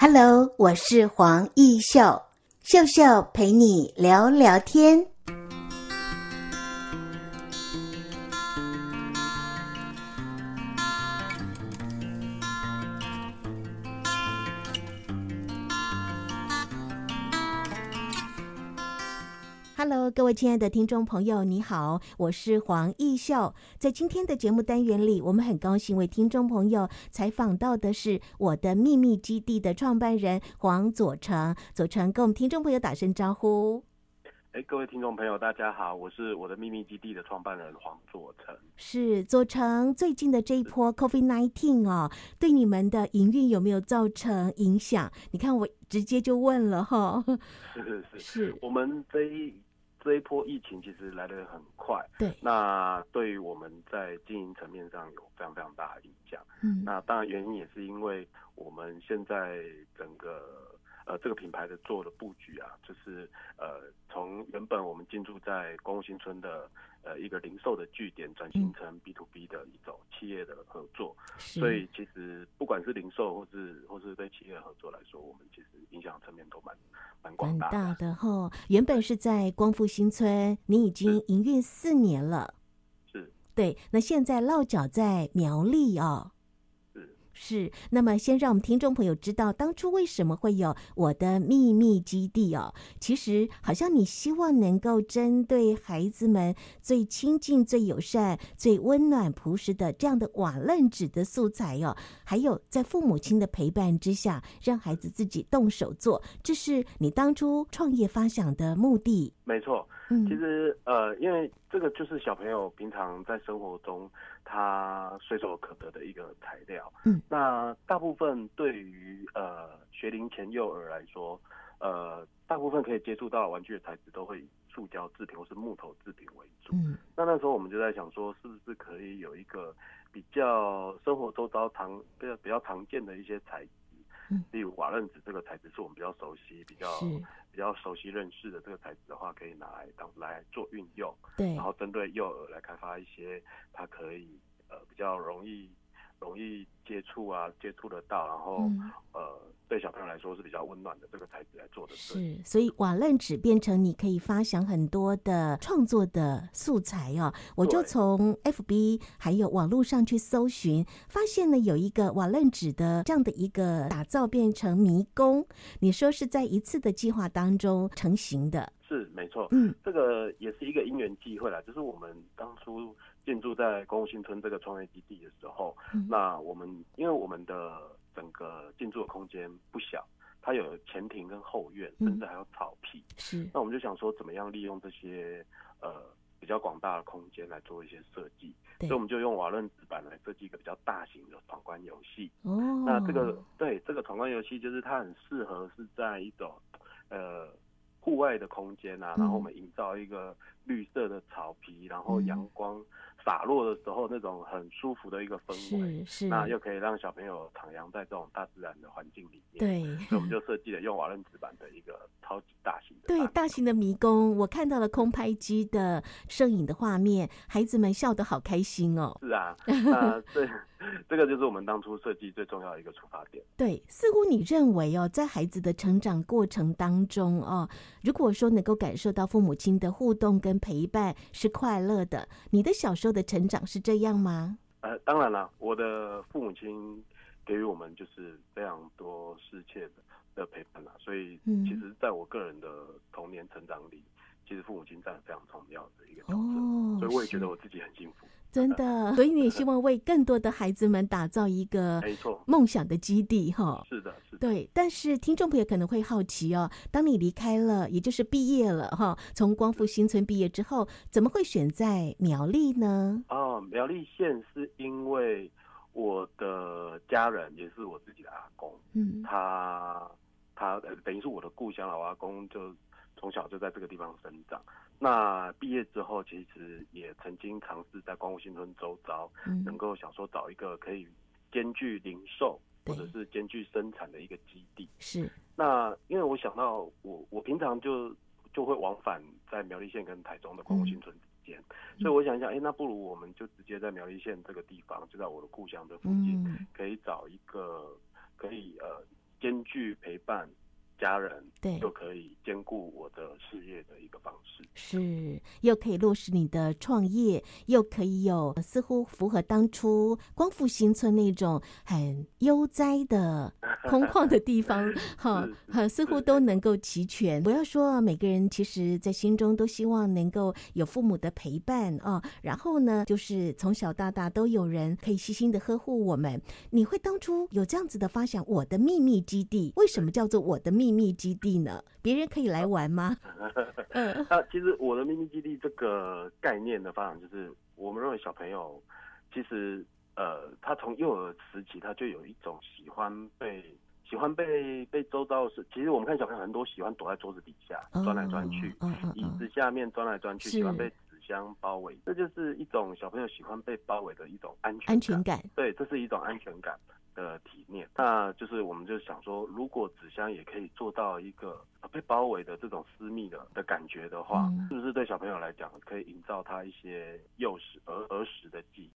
Hello，我是黄艺秀，秀秀陪你聊聊天。各位亲爱的听众朋友，你好，我是黄义秀。在今天的节目单元里，我们很高兴为听众朋友采访到的是我的秘密基地的创办人黄佐成。佐成跟我们听众朋友打声招呼。哎，各位听众朋友，大家好，我是我的秘密基地的创办人黄佐成。是佐成，最近的这一波 COVID-19 哦，对你们的营运有没有造成影响？你看我直接就问了哈。是是是，是 我们这一。这一波疫情其实来得很快，对，那对于我们在经营层面上有非常非常大的影响。嗯，那当然原因也是因为我们现在整个呃这个品牌的做的布局啊，就是呃从原本我们进驻在光复新村的。呃，一个零售的据点转型成 B to B 的一种企业的合作，嗯、所以其实不管是零售或是或是对企业合作来说，我们其实影响层面都蛮蛮广大的。大的哈，原本是在光复新村，你已经营运四年了，是，对，那现在落脚在苗栗哦。是，那么先让我们听众朋友知道，当初为什么会有我的秘密基地哦？其实好像你希望能够针对孩子们最亲近、最友善、最温暖、朴实的这样的瓦楞纸的素材哦，还有在父母亲的陪伴之下，让孩子自己动手做，这是你当初创业发想的目的。没错，嗯，其实呃，因为这个就是小朋友平常在生活中他随手可得的一个材料，嗯，那大部分对于呃学龄前幼儿来说，呃，大部分可以接触到的玩具的材质都会以塑胶制品或是木头制品为主，嗯，那那时候我们就在想说，是不是可以有一个比较生活周遭常比较比较常见的一些材质。例如瓦楞纸这个材质是我们比较熟悉、比较比较熟悉认识的这个材质的话，可以拿来当来做运用。对，然后针对幼儿来开发一些，它可以呃比较容易容易接触啊，接触得到，然后、嗯、呃。对小朋友来说是比较温暖的这个材质来做的，是，所以瓦楞纸变成你可以发想很多的创作的素材哦。我就从 FB 还有网络上去搜寻，发现呢有一个瓦楞纸的这样的一个打造变成迷宫。你说是在一次的计划当中成型的？是，没错。嗯，这个也是一个因缘际会啦，就是我们当初进驻在光复新村这个创业基地的时候，嗯、那我们因为我们的。整个进驻的空间不小，它有前庭跟后院，甚至还有草皮。嗯、是，那我们就想说，怎么样利用这些呃比较广大的空间来做一些设计？所以我们就用瓦楞纸板来设计一个比较大型的闯关游戏。哦，那这个对这个闯关游戏，就是它很适合是在一种呃户外的空间啊，然后我们营造一个绿色的草皮，然后阳光。洒落的时候，那种很舒服的一个氛围，是，是，那又可以让小朋友徜徉在这种大自然的环境里面。对，所以我们就设计了用瓦楞纸板的一个超级大型的。对，大型的迷宫，我看到了空拍机的摄影的画面，孩子们笑得好开心哦。是啊，那这这个就是我们当初设计最重要的一个出发点。对，似乎你认为哦，在孩子的成长过程当中哦，如果说能够感受到父母亲的互动跟陪伴是快乐的，你的小时候的成长是这样吗？呃，当然了，我的父母亲给予我们就是非常多深切的的陪伴了，所以其实在我个人的童年成长里，其实父母亲占了非常重要的一个角色，哦，所以我也觉得我自己很幸福。真的，所以你也希望为更多的孩子们打造一个 没错梦想的基地哈。是的，是的。对，但是听众朋友可能会好奇哦，当你离开了，也就是毕业了哈，从光复新村毕业之后，怎么会选在苗栗呢？哦，苗栗县是因为我的家人也是我自己的阿公，嗯，他他等于是我的故乡老，阿公就从小就在这个地方生长。那毕业之后，其实也曾经尝试在光复新村周遭，能够想说找一个可以兼具零售或者是兼具生产的一个基地。是。那因为我想到我我平常就就会往返在苗栗县跟台中的光复新村之间，所以我想一想，哎，那不如我们就直接在苗栗县这个地方，就在我的故乡的附近，可以找一个可以呃兼具陪伴。家人对，就可以兼顾我的事业的一个方式，是又可以落实你的创业，又可以有似乎符合当初光复新村那种很悠哉的空旷的地方，哈，似乎都能够齐全。不要说每个人其实在心中都希望能够有父母的陪伴啊，然后呢，就是从小到大都有人可以细心的呵护我们。你会当初有这样子的发想，我的秘密基地为什么叫做我的秘密？秘密基地呢？别人可以来玩吗？嗯，那其实我的秘密基地这个概念的发展，就是我们认为小朋友其实呃，他从幼儿时期他就有一种喜欢被喜欢被被周遭是。其实我们看小朋友很多喜欢躲在桌子底下钻来钻去，椅子下面钻来钻去，喜欢被纸箱包围。这就是一种小朋友喜欢被包围的一种安全感。安全感，对，这是一种安全感。的体面，那就是我们就想说，如果纸箱也可以做到一个被包围的这种私密的的感觉的话，嗯、是不是对小朋友来讲可以营造他一些幼时儿儿时的记忆？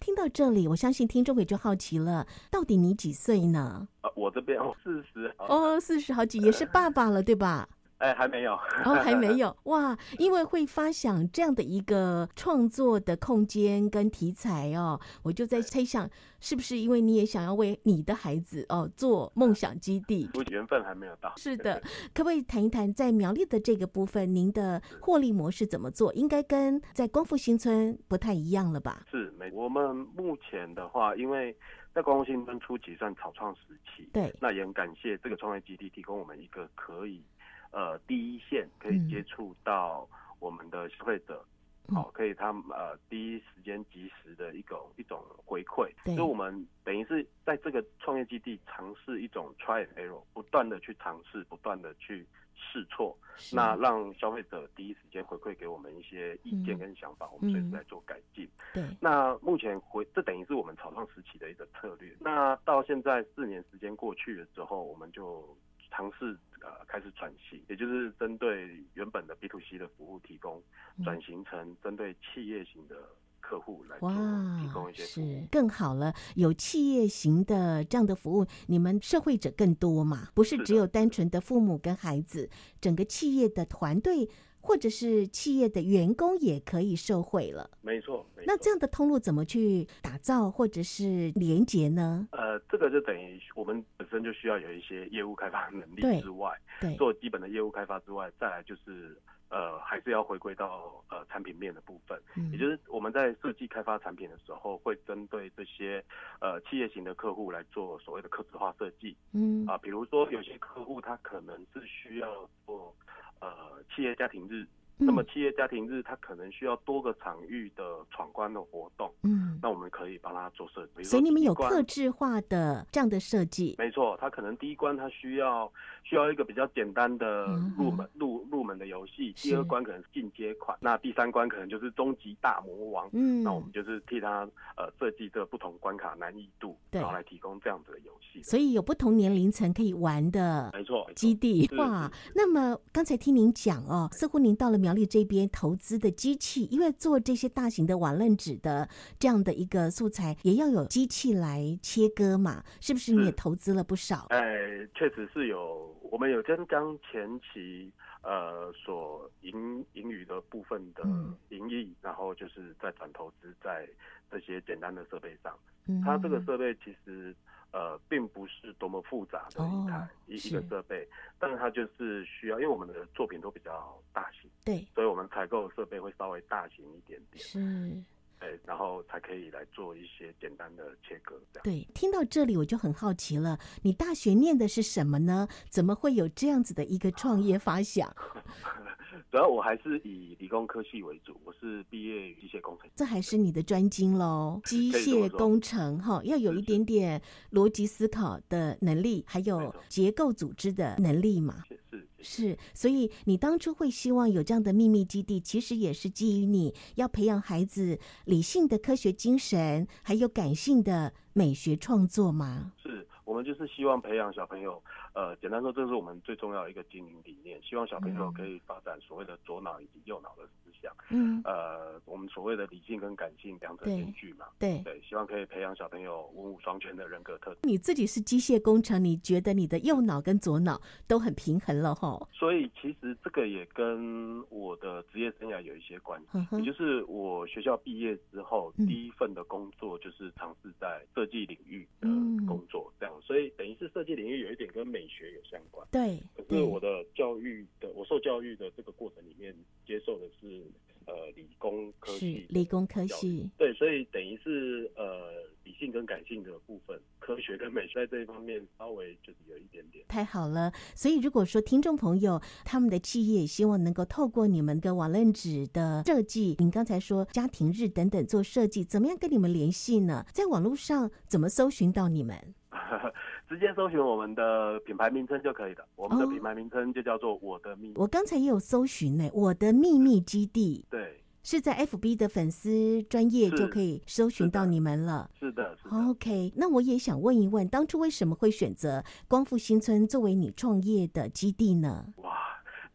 听到这里，我相信听众也就好奇了，到底你几岁呢？呃，我这边四十哦，四十好几，也是爸爸了，对吧？哎，还没有，哦，还没 有哇！因为会发想这样的一个创作的空间跟题材哦，我就在猜想，是不是因为你也想要为你的孩子哦做梦想基地？缘分还没有到。是的，可不可以谈一谈在苗栗的这个部分，您的获利模式怎么做？应该跟在光复新村不太一样了吧？是，没，我们目前的话，因为在光复新村初期算草创时期，对，那也很感谢这个创业基地提供我们一个可以。呃，第一线可以接触到我们的消费者，好、可以他们呃第一时间及时的一种一种回馈，所以我们等于是在这个创业基地尝试一种 try and error，不断的去尝试，不断的去试错，那让消费者第一时间回馈给我们一些意见跟想法，嗯、我们随时在做改进。对，那目前回这等于是我们草创时期的一个策略。那到现在四年时间过去了之后，我们就。尝试呃开始转型，也就是针对原本的 B to C 的服务提供，转型成针对企业型的客户来做提供一些，是更好了。有企业型的这样的服务，你们社会者更多嘛？不是只有单纯的父母跟孩子，整个企业的团队。或者是企业的员工也可以受惠了，没错。没错。那这样的通路怎么去打造或者是连接呢？呃，这个就等于我们本身就需要有一些业务开发能力之外，对，做基本的业务开发之外，再来就是呃，还是要回归到呃产品面的部分，嗯，也就是我们在设计开发产品的时候，会针对这些呃企业型的客户来做所谓的客制化设计，嗯啊，比如说有些客户他可能是需要做。呃，企业家庭日。那么企业家庭日，它可能需要多个场域的闯关的活动，嗯，那我们可以帮他做设计。所以你们有特制化的这样的设计？没错，他可能第一关他需要需要一个比较简单的入门、嗯、入入门的游戏，第二关可能是进阶款，那第三关可能就是终极大魔王。嗯，那我们就是替他呃设计这不同关卡难易度，然后来提供这样子的游戏。所以有不同年龄层可以玩的，没错，基地哇。那么刚才听您讲哦，似乎您到了苗栗这边投资的机器，因为做这些大型的瓦楞纸的这样的一个素材，也要有机器来切割嘛，是不是？你也投资了不少？哎，确实是有，我们有将将前期呃所盈盈余的部分的盈利，嗯、然后就是再转投资在这些简单的设备上。嗯、它这个设备其实。呃，并不是多么复杂的一台一、哦、一个设备，但是它就是需要，因为我们的作品都比较大型，对，所以我们采购的设备会稍微大型一点点，是，对，然后才可以来做一些简单的切割。这样，对，听到这里我就很好奇了，你大学念的是什么呢？怎么会有这样子的一个创业发想？主要我还是以理工科系为主，我是毕业于机械工程，这还是你的专精喽。机械工程哈，要有一点点逻辑思考的能力，还有结构组织的能力嘛。是，所以你当初会希望有这样的秘密基地，其实也是基于你要培养孩子理性的科学精神，还有感性的美学创作吗？是。我们就是希望培养小朋友，呃，简单说，这是我们最重要的一个经营理念，希望小朋友可以发展所谓的左脑以及右脑的思想。嗯，呃，我们所谓的理性跟感性两者兼具嘛。对对，希望可以培养小朋友文武双全的人格特质。你自己是机械工程，你觉得你的右脑跟左脑都很平衡了齁？所以其实这个也跟我的职业生涯有一些关系，也就是我学校毕业之后第一份的工作就是尝试在设计领域的工作，这样，所以等于是设计领域有一点跟美学有相关。对，可是我的教育的，我受教育的这个过程里面接受的是。呃，理工科系，理工科系，对，所以等于是呃，理性跟感性的部分，科学跟美学在这一方面稍微就是有一点点。太好了，所以如果说听众朋友他们的企业也希望能够透过你们的网论纸的设计，您刚才说家庭日等等做设计，怎么样跟你们联系呢？在网络上怎么搜寻到你们？直接搜寻我们的品牌名称就可以了。我们的品牌名称就叫做我的秘密。我刚才也有搜寻呢，我的秘密基地。对，是在 FB 的粉丝专业就可以搜寻到你们了。是的，是的。OK，那我也想问一问，当初为什么会选择光复新村作为你创业的基地呢？哇，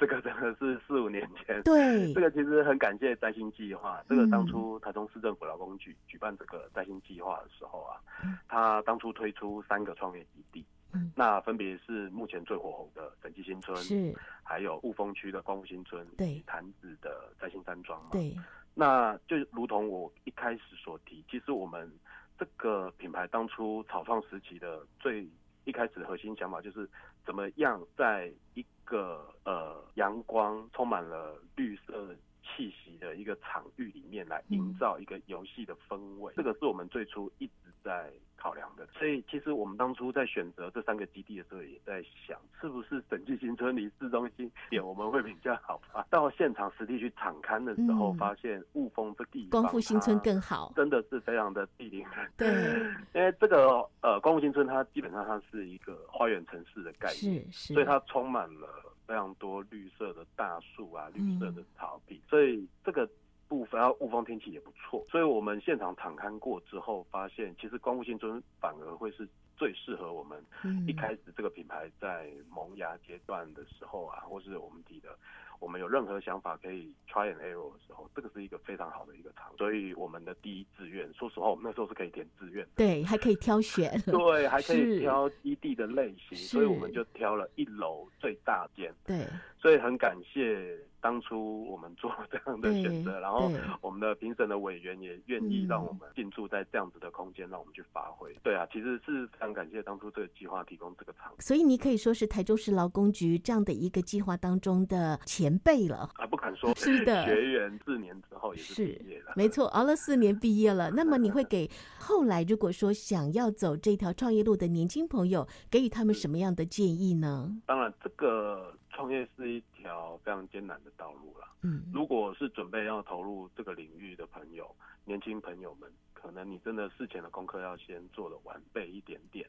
这个真的是四五年前。对，这个其实很感谢摘星计划。这个当初台中市政府劳工局举办这个摘星计划的时候啊。他当初推出三个创业基地，嗯，那分别是目前最火红的审计新村，是，还有雾峰区的光复新村，对，潭子的摘星山庄嘛，对，那就如同我一开始所提，其实我们这个品牌当初草创时期的最一开始的核心想法就是，怎么样在一个呃阳光充满了绿色气息的一个场域里面来营造一个游戏的氛围，这个是我们最初一直在考量的。所以其实我们当初在选择这三个基地的时候，也在想是不是审计新村离市中心点我们会比较好吧。到现场实地去场勘的时候，发现雾峰这地方，光复新村更好，真的是非常的地灵人。对，因为这个呃光复新村它基本上它是一个花园城市的概念，是是，所以它充满了。非常多绿色的大树啊，绿色的草地，嗯、所以这个部分，然后雾峰天气也不错，所以我们现场场勘过之后，发现其实光雾新村反而会是最适合我们一开始这个品牌在萌芽阶段的时候啊，或是我们提的。我们有任何想法可以 try and error 的时候，这个是一个非常好的一个场，所以我们的第一志愿，说实话，我们那时候是可以填志愿的，对，还可以挑选，对，还可以挑基地的类型，所以我们就挑了一楼最大间，对，所以很感谢。当初我们做这样的选择，然后我们的评审的委员也愿意让我们进驻在这样子的空间，让我们去发挥。对啊，其实是非常感谢当初这个计划提供这个场。所以你可以说是台中市劳工局这样的一个计划当中的前辈了。还不敢说，是的，学员四年之后也是毕业了，没错，熬了四年毕业了。那么你会给 后来如果说想要走这条创业路的年轻朋友，给予他们什么样的建议呢？当然，这个。创业是一条非常艰难的道路了。嗯，如果是准备要投入这个领域的朋友，年轻朋友们，可能你真的事前的功课要先做的完备一点点。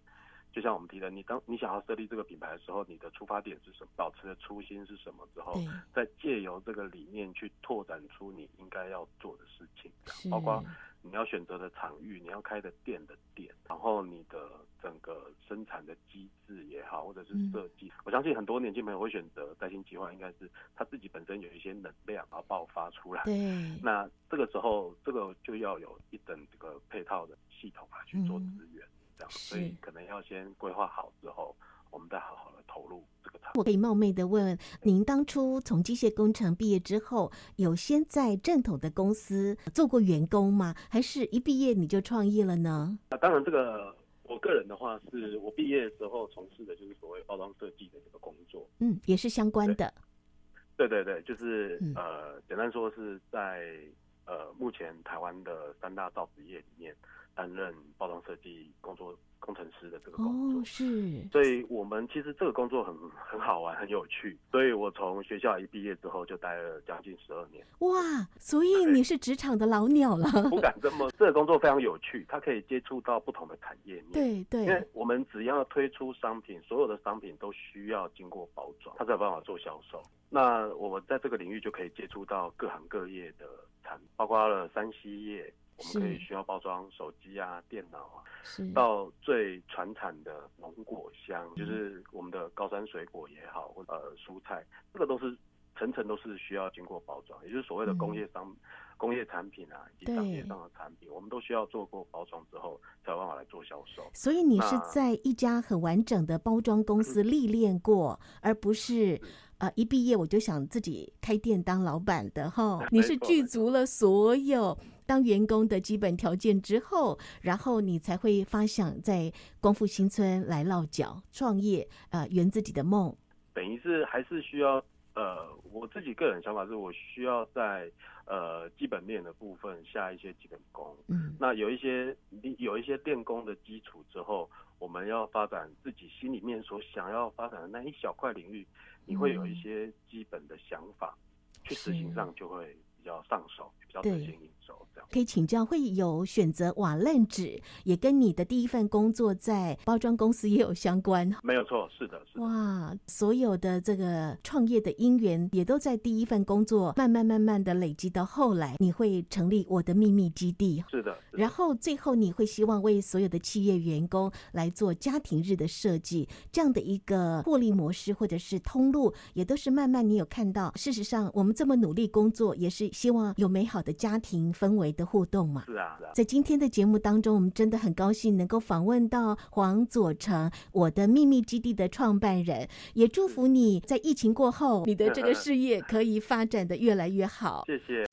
就像我们提的，你当你想要设立这个品牌的时候，你的出发点是什么？保持的初心是什么？之后，再借由这个理念去拓展出你应该要做的事情，包括。你要选择的场域，你要开的店的店，然后你的整个生产的机制也好，或者是设计，嗯、我相信很多年轻朋友会选择摘星计划，应该是他自己本身有一些能量而爆发出来。对，那这个时候，这个就要有一整这个配套的系统啊去做资源，嗯、这样，所以可能要先规划好之后。我们再好好的投入这个场。我可以冒昧的问，您当初从机械工程毕业之后，有先在正统的公司做过员工吗？还是一毕业你就创业了呢？啊，当然，这个我个人的话，是我毕业的时候从事的就是所谓包装设计的这个工作，嗯，也是相关的。对对对，就是、嗯、呃，简单说是在呃目前台湾的三大造纸业里面担任包装设计工作。工程师的这个工作、哦、是，所以我们其实这个工作很很好玩，很有趣。所以我从学校一毕业之后就待了将近十二年。哇，所以你是职场的老鸟了。不敢这么，这个工作非常有趣，它可以接触到不同的产业面。对对，因为我们只要推出商品，所有的商品都需要经过包装，它才有办法做销售。那我们在这个领域就可以接触到各行各业的产，包括了三 C 业。我们可以需要包装手机啊、电脑啊，是。到最传产的农果箱，就是我们的高山水果也好，或者呃蔬菜，这个都是层层都是需要经过包装，也就是所谓的工业商、嗯、工业产品啊，以及商业上的产品，我们都需要做过包装之后才有办法来做销售。所以你。是在一家很完整的包装公司历练过，嗯、而不是。呃，一毕业我就想自己开店当老板的哈，你是具足了所有当员工的基本条件之后，然后你才会发想在光复新村来落脚创业，呃，圆自己的梦。等于是还是需要呃，我自己个人想法是我需要在呃基本面的部分下一些基本功。嗯，那有一些有一些电工的基础之后，我们要发展自己心里面所想要发展的那一小块领域。你会有一些基本的想法，去执行上就会比较上手，比较得心应手。这样可以请教，会有选择瓦楞纸，也跟你的第一份工作在包装公司也有相关。没有错，是的，是的。哇，所有的这个创业的因缘，也都在第一份工作慢慢慢慢的累积到后来，你会成立我的秘密基地。是的。然后最后你会希望为所有的企业员工来做家庭日的设计，这样的一个获利模式或者是通路，也都是慢慢你有看到。事实上，我们这么努力工作，也是希望有美好的家庭氛围的互动嘛。是啊，是啊。在今天的节目当中，我们真的很高兴能够访问到黄佐成，我的秘密基地的创办人，也祝福你在疫情过后，你的这个 事业可以发展的越来越好。谢谢。